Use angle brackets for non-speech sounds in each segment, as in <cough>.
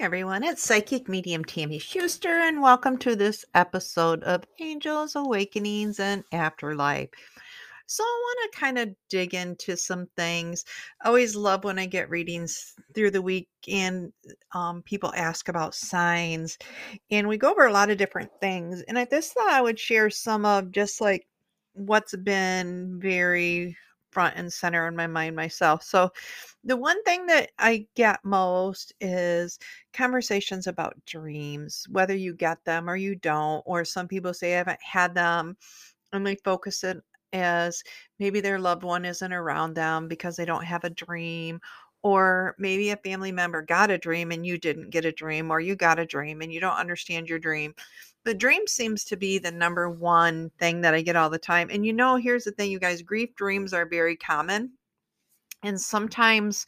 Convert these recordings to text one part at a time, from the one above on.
everyone, it's Psychic Medium Tammy Schuster, and welcome to this episode of Angels, Awakenings, and Afterlife. So, I want to kind of dig into some things. I always love when I get readings through the week and um, people ask about signs, and we go over a lot of different things. And I just thought I would share some of just like what's been very front and center in my mind myself. So, the one thing that I get most is conversations about dreams, whether you get them or you don't, or some people say I haven't had them and they focus it as maybe their loved one isn't around them because they don't have a dream. Or maybe a family member got a dream and you didn't get a dream, or you got a dream and you don't understand your dream. The dream seems to be the number one thing that I get all the time. And you know, here's the thing, you guys grief dreams are very common. And sometimes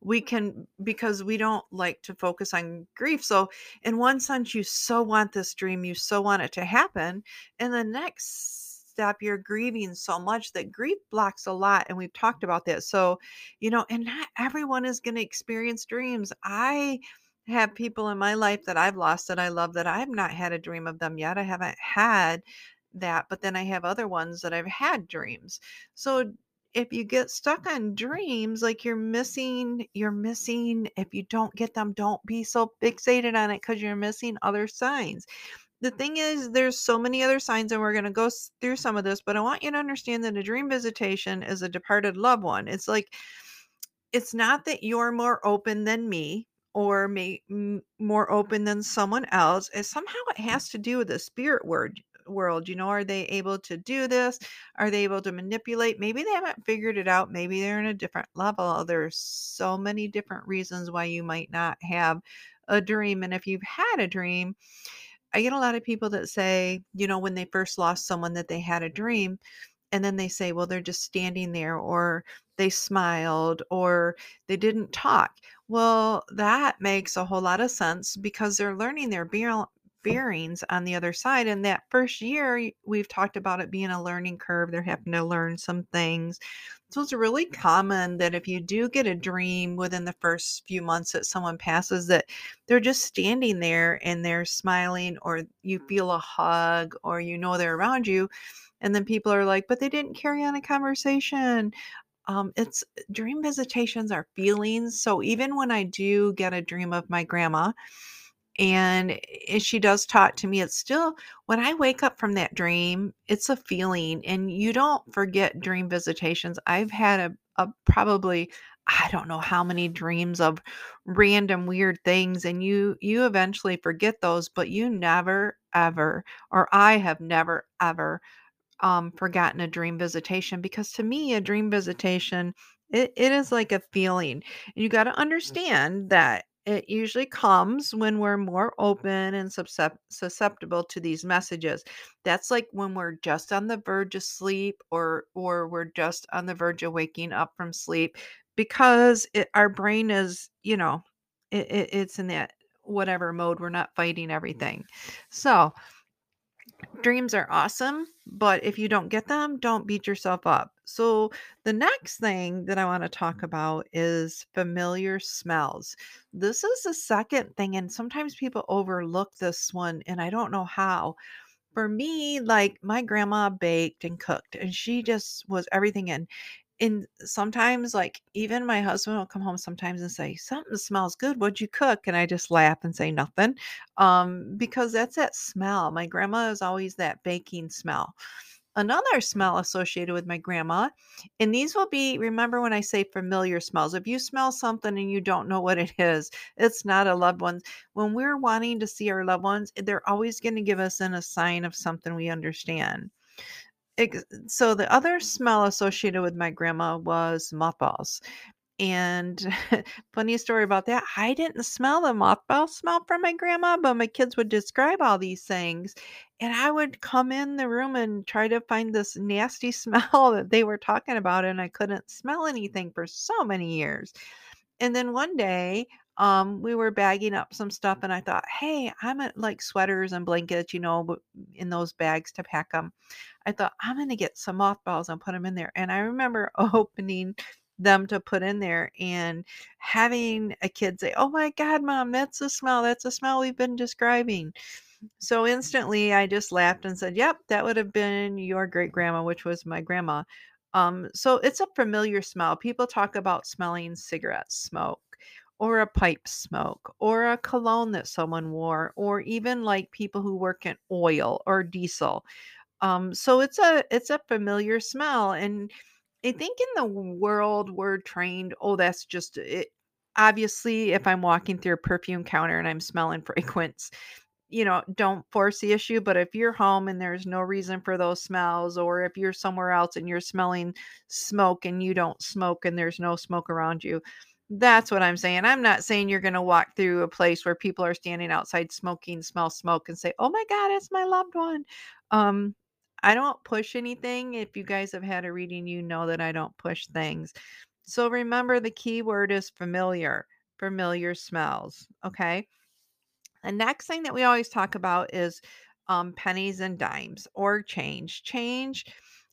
we can, because we don't like to focus on grief. So, in one sense, you so want this dream, you so want it to happen. And the next step, you're grieving so much that grief blocks a lot. And we've talked about that. So, you know, and not everyone is going to experience dreams. I, have people in my life that I've lost that I love that I've not had a dream of them yet. I haven't had that, but then I have other ones that I've had dreams. So if you get stuck on dreams, like you're missing, you're missing. If you don't get them, don't be so fixated on it because you're missing other signs. The thing is, there's so many other signs, and we're going to go through some of this, but I want you to understand that a dream visitation is a departed loved one. It's like, it's not that you're more open than me or may, m- more open than someone else. It somehow it has to do with the spirit word world. You know, are they able to do this? Are they able to manipulate? Maybe they haven't figured it out. Maybe they're in a different level. There's so many different reasons why you might not have a dream. And if you've had a dream, I get a lot of people that say, you know, when they first lost someone that they had a dream and then they say, well, they're just standing there, or they smiled, or they didn't talk. Well, that makes a whole lot of sense because they're learning their bearings on the other side. And that first year, we've talked about it being a learning curve. They're having to learn some things. So it's really common that if you do get a dream within the first few months that someone passes, that they're just standing there and they're smiling, or you feel a hug, or you know they're around you and then people are like, "But they didn't carry on a conversation." Um, it's dream visitations are feelings. So even when I do get a dream of my grandma and i- she does talk to me, it's still when I wake up from that dream, it's a feeling. And you don't forget dream visitations. I've had a, a probably I don't know how many dreams of random weird things and you you eventually forget those, but you never ever or I have never ever um, forgotten a dream visitation because to me, a dream visitation, it, it is like a feeling. and You got to understand that it usually comes when we're more open and susceptible to these messages. That's like when we're just on the verge of sleep or or we're just on the verge of waking up from sleep because it, our brain is, you know, it, it, it's in that whatever mode. We're not fighting mm. everything. So, dreams are awesome, but if you don't get them, don't beat yourself up. So, the next thing that I want to talk about is familiar smells. This is the second thing, and sometimes people overlook this one, and I don't know how. For me, like my grandma baked and cooked, and she just was everything. And and sometimes, like, even my husband will come home sometimes and say, "Something smells good. What'd you cook?" And I just laugh and say nothing, um, because that's that smell. My grandma is always that baking smell. Another smell associated with my grandma, and these will be remember when I say familiar smells. If you smell something and you don't know what it <laughs> is, it's not a loved one. When we're wanting to see our loved ones, they're always going to give us in a sign of something we understand. Ex- so the other smell associated with my grandma was mothballs. And <laughs> funny story about that, I didn't smell the mothball smell from my grandma, but my kids would describe all these things. And I would come in the room and try to find this nasty <laughs> smell that they were talking about, and I couldn't smell anything for so many years. And then one day, um, we were bagging up some stuff, and I thought, hey, I'm at like sweaters and blankets, you know, in those bags to pack them. I thought, I'm going to get some mothballs and put them in there. And I remember <laughs> opening them to put in there and having a kid say, "Oh my god, mom, that's the smell. That's the smell we've been describing." So instantly I just laughed and said, "Yep, that would have been your great grandma, which was my grandma." Um, so it's a familiar smell. People talk about smelling cigarette smoke or a pipe smoke or a cologne that someone wore or even like people who work in oil or diesel. Um, so it's a it's a familiar smell and I think in the world we're trained, oh, that's just it. Obviously, if I'm walking through a perfume counter and I'm smelling <laughs> fragrance, you know, don't force the issue. But if you're home and there's no reason for those smells, or if you're somewhere else and you're smelling smoke and you don't smoke and there's no smoke around you, that's what I'm saying. I'm not saying you're going to walk through a place where people are standing outside smoking, smell smoke, and say, oh my God, it's my loved one. Um, I don't push anything. If you guys have had a reading, you know that I don't push things. So remember the key word is familiar, familiar smells. Okay. The next thing that we always talk about is um, pennies and dimes or change. Change,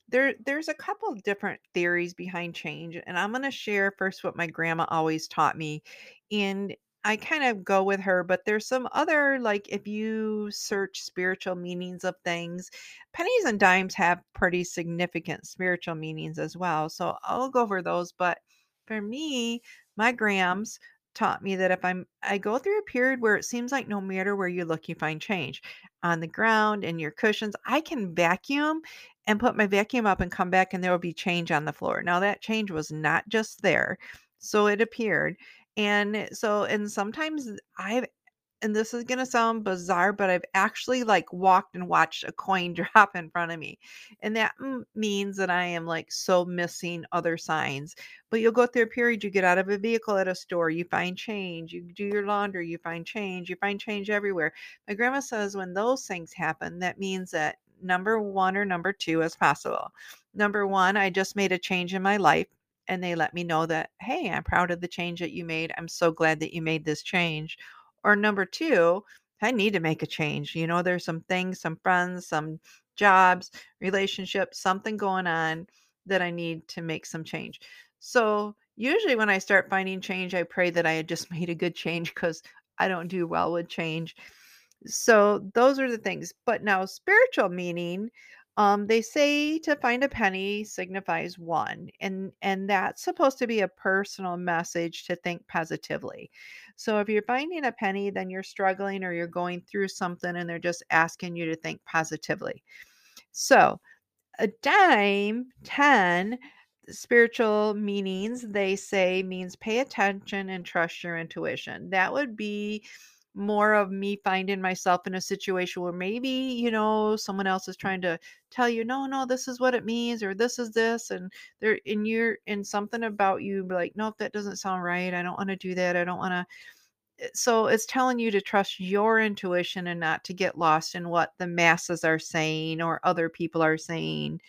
there, there's a couple different theories behind change, and I'm going to share first what my grandma always taught me. And I kind of go with her, but there's some other, like if you search spiritual meanings of things, pennies and dimes have pretty significant spiritual meanings as well. So I'll go over those. But for me, my grams taught me that if I'm I go through a period where it seems like no matter where you look, you find change on the ground and your cushions. I can vacuum and put my vacuum up and come back and there will be change on the floor. Now that change was not just there. So it appeared. And so and sometimes I've and this is going to sound bizarre, but I've actually like walked and watched a coin <laughs> drop in front of me. And that means that I am like so missing other signs. But you'll go through a period, you get out of a vehicle at a store, you find change, you do your laundry, you find change, you find change everywhere. My grandma says when those things happen, that means that number one or number two is possible. Number one, I just made a change in my life. And they let me know that, hey, I'm proud of the change that you made. I'm so glad that you made this change or number 2, I need to make a change. You know, there's some things, some friends, some jobs, relationships, something going on that I need to make some change. So, usually when I start finding change, I pray that I had just <laughs> made a good change because I don't do well with change. So, those are the things. But now, spiritual meaning, um, they say to find a penny signifies one, and and that's supposed to be a personal message to think positively. So if you're finding a penny, then you're struggling or you're going through something, and they're just asking you to think positively. So a dime, 10 spiritual meanings, they say means pay attention and trust your intuition. That would be more of me finding myself in a situation where maybe, you know, someone else is trying to tell you, no, no, this is what it means, or this is this, and there, and you're in something about you, like, nope, that doesn't sound right. I don't want to do that. I don't want to. So it's telling you to trust your intuition and not to get lost in what the masses are saying or other people are saying.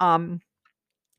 Um,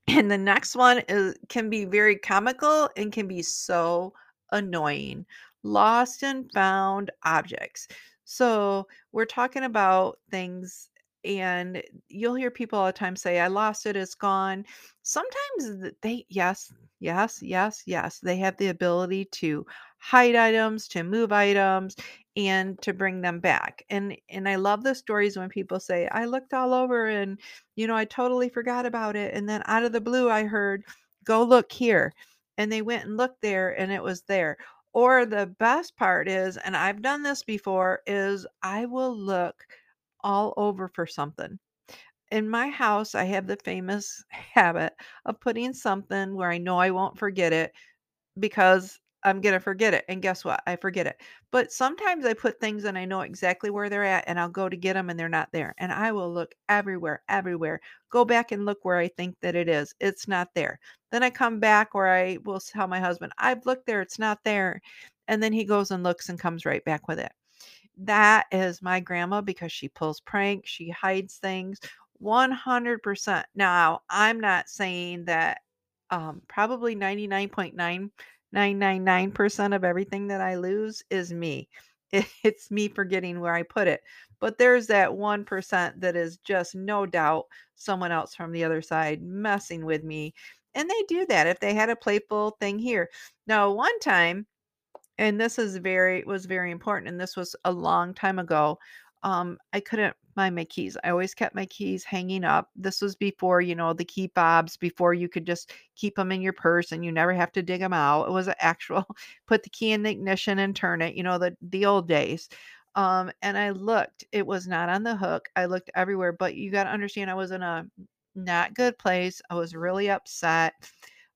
and the next one is can be very comical and can be so annoying. Lost and found objects. So we're talking about things and you'll hear people all the time say, I lost it, it's gone. Sometimes they, yes, yes, yes, yes, they have the ability to hide items, to move items, and to bring them back. And and I love the stories when people say, I looked all over and you know, I totally forgot about it. And then out of the blue, I heard, go look here. And they went and looked there and it was there. Or the best part is, and I've done this before, is I will look all over for something. In my house, I have the famous <laughs> habit of putting something where I know I won't forget it because I'm gonna forget it, and guess what? I forget it. But sometimes I put things and I know exactly where they're at, and I'll go to get them and they're not there. And I will look everywhere, everywhere. Go back and look where I think that it is. It's not there. Then I come back or I will tell my husband, I've looked there, it's not there. And then he goes and looks and comes right back with it. That is my grandma because she pulls pranks, she hides things 100%. Now, I'm not saying that um, probably 99.9999% of everything that I lose is me. <laughs> It's me forgetting where I put it. But there's that 1% that is just no doubt someone else from the other side messing with me. and they do that if they had a playful thing here. Now, one time and this is very was very important, and this was a long time ago, um, I couldn't find my keys. I always kept my keys hanging up. This was before, you know, the key fobs, before you could just keep them in your purse and you never have to dig them out. It was an actual <laughs> put the key in the ignition and turn it, you know, the the old days. Um, and I looked, it was not on the hook. I looked everywhere, but you got to understand I was in a not good place. I was really upset.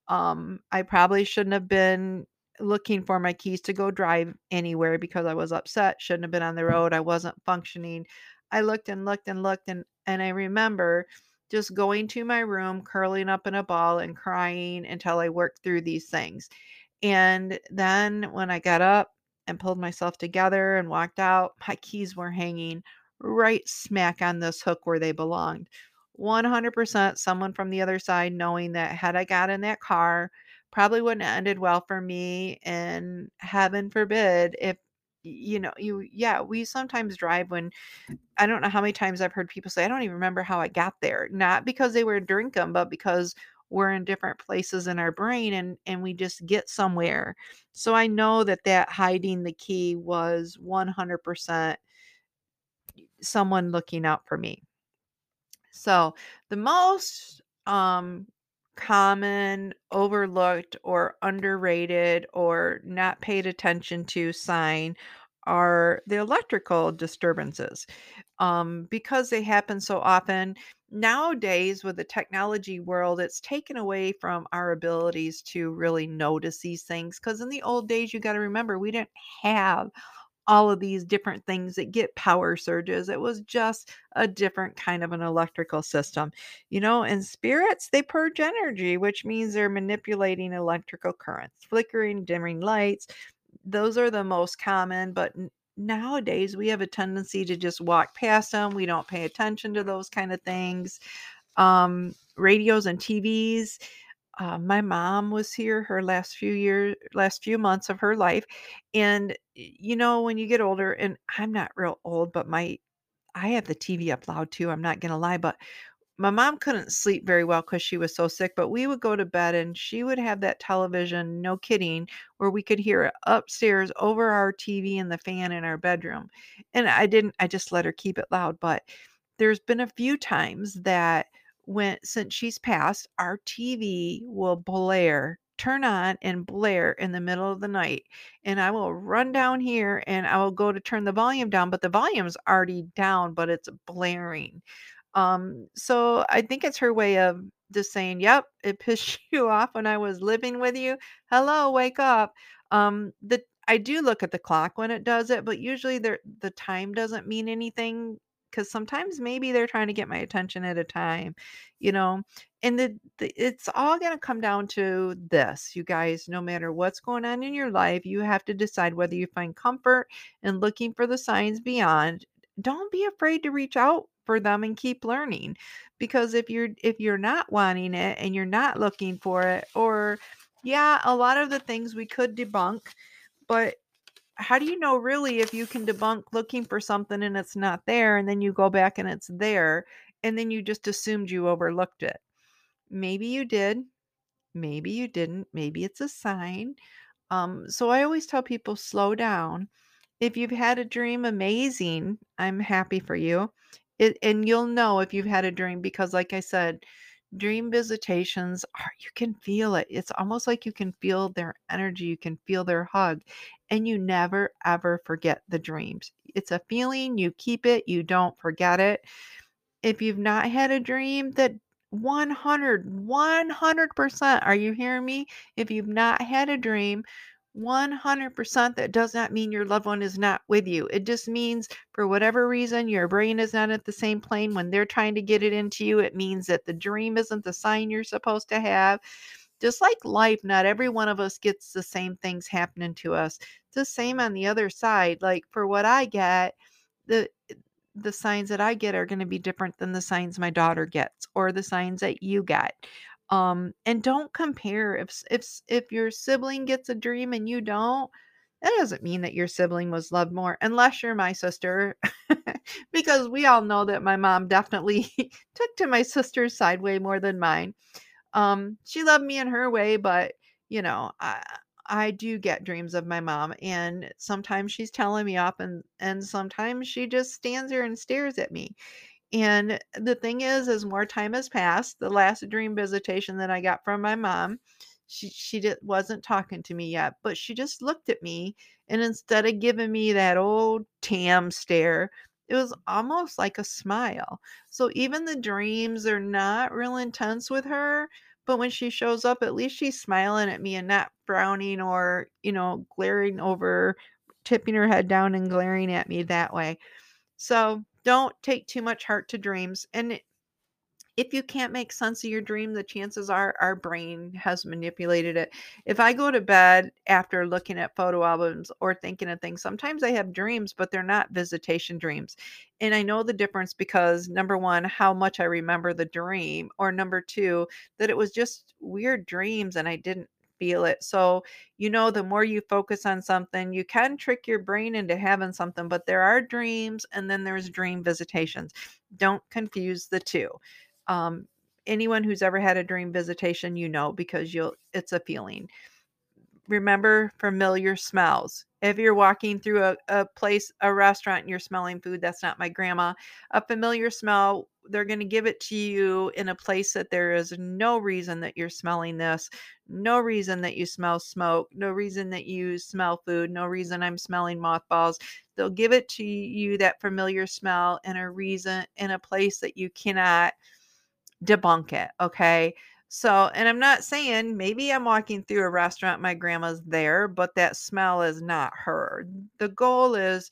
Um, I probably shouldn't have been looking for my keys to go drive anywhere because I was upset. Shouldn't have been on the road. I wasn't functioning. I looked and looked and looked and and I remember just going to my room, curling up in a ball and crying until I worked through these things. And then when I got up and pulled myself together and walked out, my keys were hanging right smack on this hook where they belonged. 100% someone from the other side knowing that had I got in that car, probably wouldn't have ended well for me. And heaven forbid if you know, you, yeah, we sometimes drive when I don't know how many times I've heard people say, I don't even remember how I got there. Not because they were drinking, but because we're in different places in our brain and and we just get somewhere. So I know that that hiding the key was 100% someone looking out for me. So, the most um common, overlooked or underrated or not paid attention to sign are the electrical disturbances. Um, because they happen so often, nowadays with the technology world, it's taken away from our abilities to really notice these things. Because in the old days, you got to remember, we didn't have all of these different things that get power surges. It was just a different kind of an electrical system. You know, and spirits, they purge energy, which means they're manipulating electrical currents, flickering, dimming lights. Those are the most common, but nowadays we have a tendency to just walk past them. We don't pay attention to those kind of things. Um, radios and TVs uh, my mom was here her last few years last few months of her life and you know when you get older and i'm not real old but my i have the tv up loud too i'm not gonna lie but my mom couldn't sleep very well because she was so sick but we would go to bed and she would have that television no kidding where we could hear it upstairs over our tv and the fan in our bedroom and i didn't i just let her keep it loud but there's been a few times that when since she's passed, our TV will blare, turn on and blare in the middle of the night. And I will run down here and I will go to turn the volume down, but the volume's already down, but it's blaring. Um, so I think it's her way of just saying, "Yep, it <laughs> pissed you off when I was living with you. Hello, wake up." Um, the I do look at the clock when it does it, but usually there the time doesn't mean anything because sometimes maybe they're trying to get my attention at a time, you know. And the, the it's all going to come down to this, you guys. No matter what's going on in your life, you have to decide whether you find comfort in looking for the signs beyond don't be afraid to reach out for them and keep learning because if you're if you're not wanting it and you're not looking for it or yeah a lot of the things we could debunk but how do you know really if you can debunk looking for something and it's not there and then you go back and it's there and then you just assumed you overlooked it maybe you did maybe you didn't maybe it's a sign um, so I always tell people slow down. If you've had a dream, amazing. I'm happy for you. It, and you'll know if you've had a dream because, like I said, dream visitations are, you can feel it. It's almost like you can feel their energy, you can feel their hug, and you never ever forget the dreams. It's a feeling, you keep it, you don't forget it if you've not had a dream that 100 100% are you hearing me if you've not had a dream 100% that does not mean your loved one is not with you. It just means for whatever reason your brain is not at the same plane. When they're trying to get it into you it means that the dream isn't the sign you're supposed to have. Just like life not every one of us gets the same things happening to us. It's the same on the other side. Like for what i get the the signs that I get are going to be different than the signs my daughter gets or the signs that you get. Um, and don't compare if if if your sibling gets a dream and you don't, that doesn't mean that your sibling was loved more unless you're my sister. <laughs> because we all know that my mom definitely <laughs> took to my sister's side way more than mine. Um, she loved me in her way, but, you know, I I do get dreams of my mom, and sometimes she's telling me off, and and sometimes she just stands there and stares at me. And the thing is, as more time has passed, the last dream visitation that I got from my mom, she she di wasn't talking to me yet, but she just looked at me, and instead of giving me that old Tam stare, it was almost like a smile. So even the dreams are not real intense with her, but when she shows up, at least she's smiling at me and not frowning or, you know, glaring over, tipping her head down and glaring at me that way. So, don't take too much heart to dreams, and if you can't make sense of your dream, the chances are our brain has manipulated it. If I go to bed after looking at photo albums or thinking of things, sometimes I have dreams, but they're not visitation dreams. And I know the difference because number 1, how much I remember the dream, or number 2, that it was just weird dreams and I didn't feel it. So, you know, the more you focus on something, you can trick your brain into having something, but there are dreams and then there's dream visitations. Don't confuse the 2. Um, anyone who's ever had a dream visitation, you know, because you'll it's a feeling. Remember familiar smells. If you're walking through a a place, a restaurant, and you're smelling food, that's not my grandma. A familiar smell, they're gonna give it to you in a place that there is no reason that you're smelling this, no reason that you smell smoke, no reason that you smell food, no reason I'm smelling mothballs. They'll give it to you, that familiar smell, in a reason in a place that you cannot debunk it, okay? So and I'm not saying maybe I'm walking through a restaurant, my grandma's there, but that smell is not her. The goal is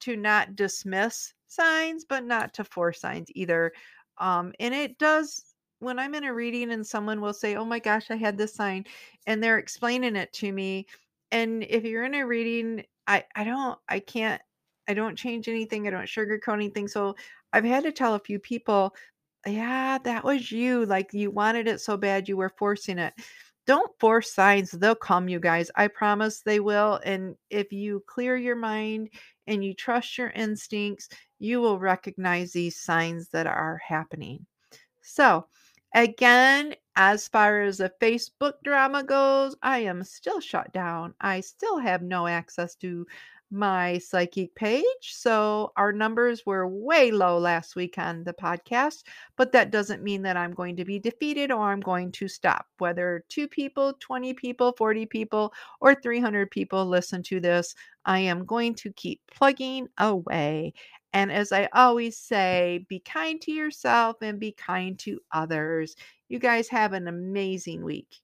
to not dismiss signs, but not to force signs either. Um, and it does when I'm in a reading and someone will say, "Oh my gosh, I had this sign," and they're explaining it to me, and if you're in a reading, I I don't I can't I don't change anything, I don't sugarcoat anything, so I've had to tell a few people, "Yeah, that was you, like, you wanted it so bad you were forcing it." Don't force signs, they'll come, you guys, I promise they will, and if you clear your mind and you trust your instincts, you will recognize these signs that are happening. So, again, as far as the Facebook drama goes, I am still shut down. I still have no access to my psychic page, so our numbers were way low last week on the podcast, but that doesn't mean that I'm going to be defeated or I'm going to stop. Whether 2 people, 20 people, 40 people, or 300 people listen to this, I am going to keep plugging away. And as I always say, be kind to yourself and be kind to others. You guys have an amazing week.